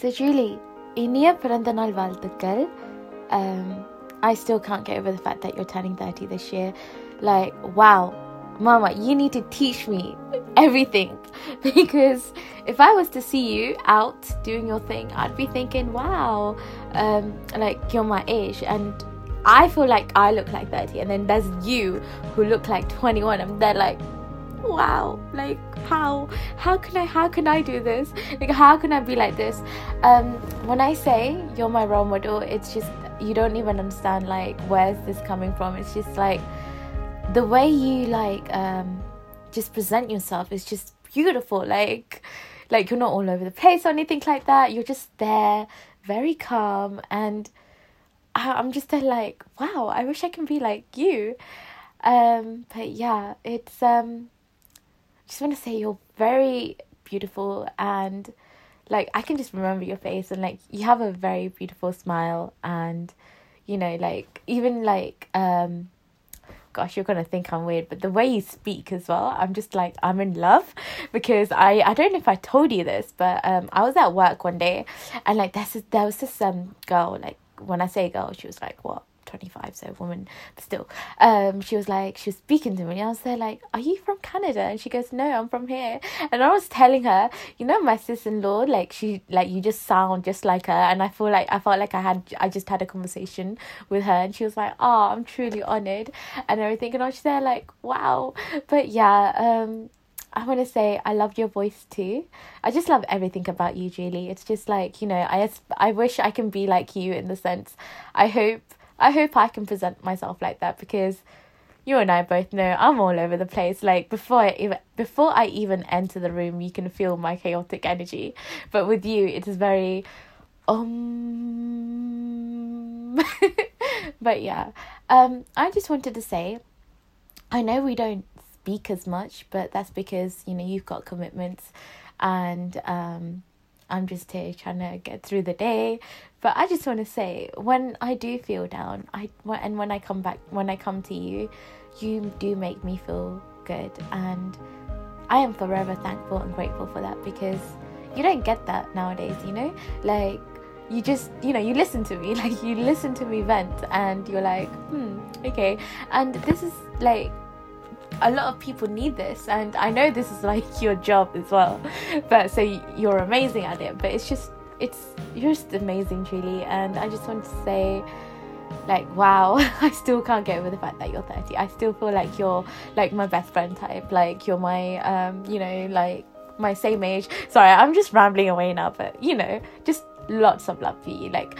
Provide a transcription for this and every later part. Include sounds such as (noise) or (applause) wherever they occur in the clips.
So, Juli, இனிய பிறந்த நாள் வாழ்த்துக்கள் um, I still can't get over the fact that you're turning 30 this year. Like, wow, Mama, you need to teach me everything. (laughs) Because if I was to see you out doing your thing, I'd be thinking, wow, um, like you're my age. And I feel like I look like 30. And then there's you who look like 21. And they're like, wow like how how can i how can i do this like how can i be like this um when i say you're my role model it's just you don't even understand like where's this coming from it's just like the way you like um just present yourself is just beautiful. Like like you're not all over the place or anything like that. You're just there very calm. And I- i'm just there like wow i wish i can be like you. Um but yeah it's um just want to say you're very beautiful and like I can just remember your face and like you have a very beautiful smile and you know like even like um gosh you're gonna think I'm weird but the way you speak as well I'm just like I'm in love (laughs) because I I don't know if I told you this but um I was at work one day and like this, there was this um girl like when I say girl she was like what 25 so woman but still um she was like she was speaking to me and I was there like are you from Canada and she goes no I'm from here and I was telling her you know my sister-in-law like she like you just sound just like her and I feel like I felt like I had I just had a conversation with her and she was like oh I'm truly honored and everything and I was there like wow but yeah um I want to say I love your voice too. I just love everything about you, Juli. It's just like you know, I I wish I can be like you in the sense. I hope I hope I can present myself like that because you and I both know I'm all over the place. Like before I even before I even enter the room, you can feel my chaotic energy. But with you, it is very um. (laughs) but yeah, um, I just wanted to say, I know we don't speak as much, but that's because you know you've got commitments, and um, I'm just here trying to get through the day. But I just want to say, when I do feel down, I and when I come back, when I come to you, you do make me feel good, and I am forever thankful and grateful for that because you don't get that nowadays. You know, like you just you know you listen to me (laughs) like you listen to me vent and you're like hmm okay and this is like a lot of people need this and i know this is like (laughs) your job as well but so you're amazing at it but it's just it's you're just amazing juli and i just want to say like wow (laughs) i still can't get over the fact that you're 30 i still feel like you're like my best friend type like you're my um you know like my same age. Sorry i'm just rambling away now but you know just lots of love for you. Like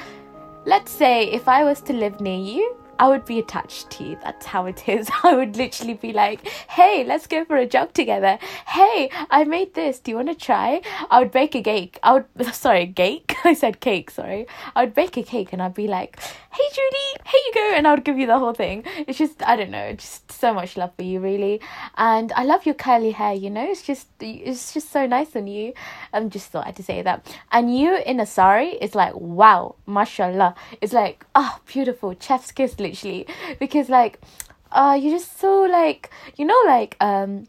let's say if I was to live near you, I would be attached to you. That's how it is. (laughs) I would literally be like, hey, let's go for a jog together. Hey, I made this. Do you want to try? I would bake a cake. I would, (laughs) sorry, cake. (laughs) I said cake, sorry. I would bake a cake and I'd be like, hey, Juli, here you go. And I would give you the whole thing. It's just, I don't know, just so much love for you, really. And I love your curly hair, you know? It's just, it's just so nice on you. I'm just thought I had to say that. And you in a sari is like, wow, mashallah. It's like, oh, beautiful, chef's kiss, literally. Because, like, uh, you're just so, like, you know, like, um,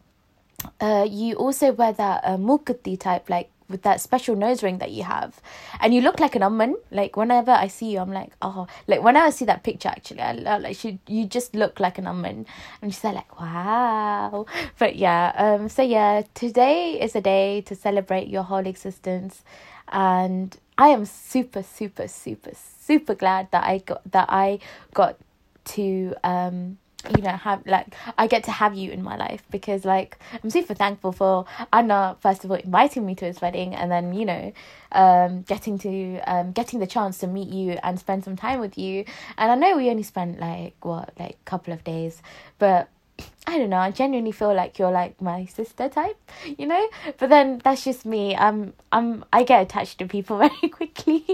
uh, you also wear that uh, mukati type, like, with that special nose ring that you have, and you look like an umman. Like whenever I see you, I'm like, oh, like whenever I see that picture, actually, I I- like she, you just look like an umman. I'm just like, wow. But yeah, um, so yeah, today is a day to celebrate your whole existence, and I am super, super, super, super glad that I got that I got to um you know have like I get to have you in my life because like I'm super thankful for Anna first of all inviting me to his wedding and then you know um getting to um getting the chance to meet you and spend some time with you. And I know we only spent like what like couple of days but I don't know, I genuinely feel like you're like my sister type, you know? But then that's just me. I'm I'm I get attached to people (laughs) very quickly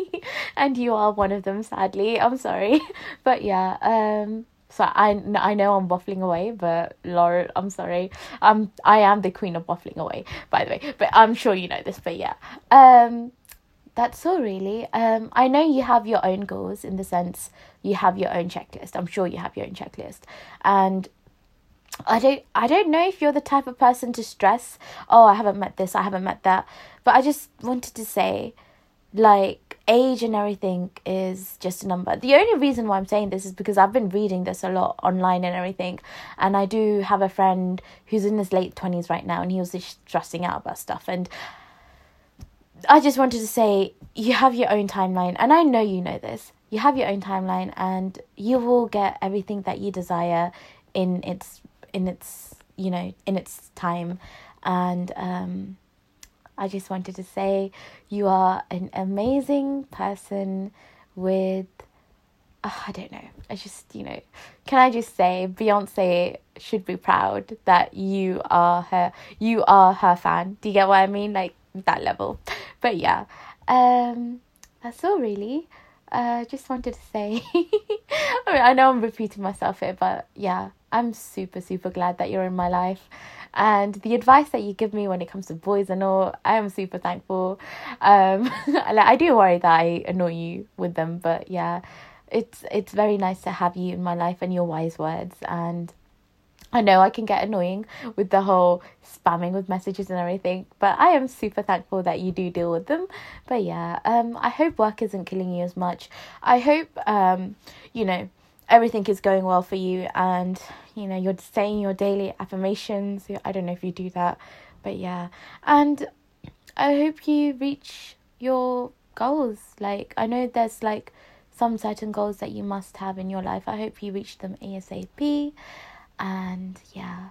and you are one of them sadly. I'm sorry. (laughs) But yeah, um so I, I know I'm waffling away, but Laura, I'm sorry. Um, I am the queen of waffling away, by the way. But I'm sure you know this. But yeah, um, that's all really. Um, I know you have your own goals in the sense you have your own checklist. I'm sure you have your own checklist, and I don't I don't know if you're the type of person to stress. Oh, I haven't met this. I haven't met that. But I just wanted to say, like age and everything is just a number. The only reason why I'm saying this is because I've been reading this a lot online and everything, and I do have a friend who's in his late twenties right now, and he was just stressing out about stuff and I just wanted to say you have your own timeline, and I know you know this. You have your own timeline, and you will get everything that you desire in its in its you know in its time. And um, I just wanted to say you are an amazing person with. Oh, I don't know. I just, you know, can I just say Beyonce should be proud that you are her you are her fan. Do you get what I mean? Like that level. But yeah, um, that's all really. Uh, just wanted to say, I (laughs) mean, I know I'm repeating myself here, but yeah, I'm super, super glad that you're in my life. And the advice that you give me when it comes to boys and all, I am super thankful. Um, (laughs) I do worry that I annoy you with them, but yeah, it's it's very nice to have you in my life and your wise words and I know I can get annoying with the whole spamming with messages and everything, but I am super thankful that you do deal with them. But yeah, um, I hope work isn't killing you as much. I hope, um, you know, everything is going well for you and, you know, you're saying your daily affirmations. I don't know if you do that, but yeah. And I hope you reach your goals. Like, I know there's like some certain goals that you must have in your life. I hope you reach them ASAP. And yeah,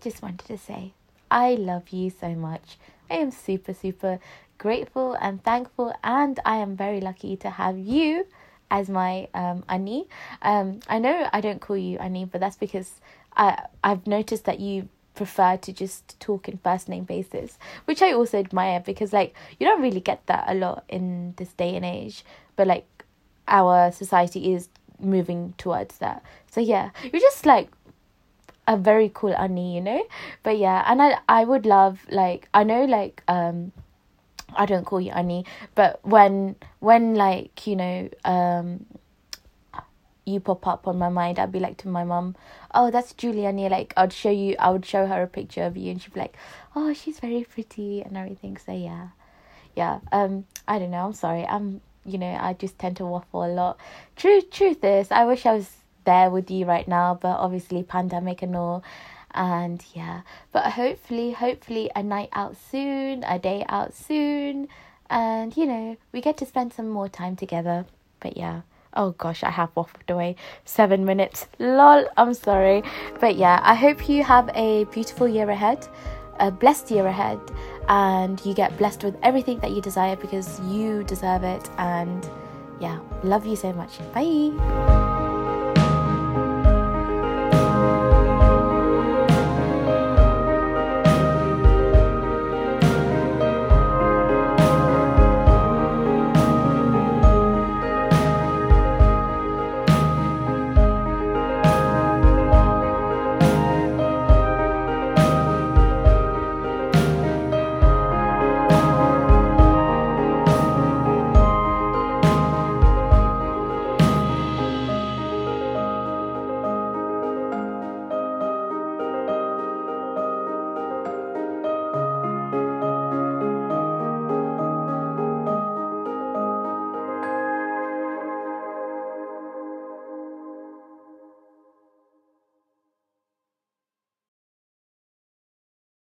just wanted to say I love you so much. I am super, super grateful and thankful, and I am very lucky to have you as my um Annie. Um, I know I don't call you Annie, but that's because I I've noticed that you prefer to just talk in first name basis, which I also admire because like you don't really get that a lot in this day and age, but like our society is moving towards that. So yeah, you're just like a very cool Annie, you know? But yeah, and I I would love like I know like um I don't call you Annie, but when when like, you know, um you pop up on my mind, I'd be like to my mum, Oh, that's Juliani, like I'd show you I would show her a picture of you and she'd be like, Oh, she's very pretty and everything. So yeah. Yeah. Um, I don't know, I'm sorry. I'm you know, I just tend to waffle a lot. Truth truth is I wish I was there with you right now, but obviously pandemic and all. And yeah, but hopefully, hopefully a night out soon, a day out soon, and you know, we get to spend some more time together. But yeah. Oh gosh, I have waffled away seven minutes. Lol, I'm sorry. But yeah, I hope you have a beautiful year ahead, a blessed year ahead, and you get blessed with everything that you desire because you deserve it. And yeah, love you so much. Bye.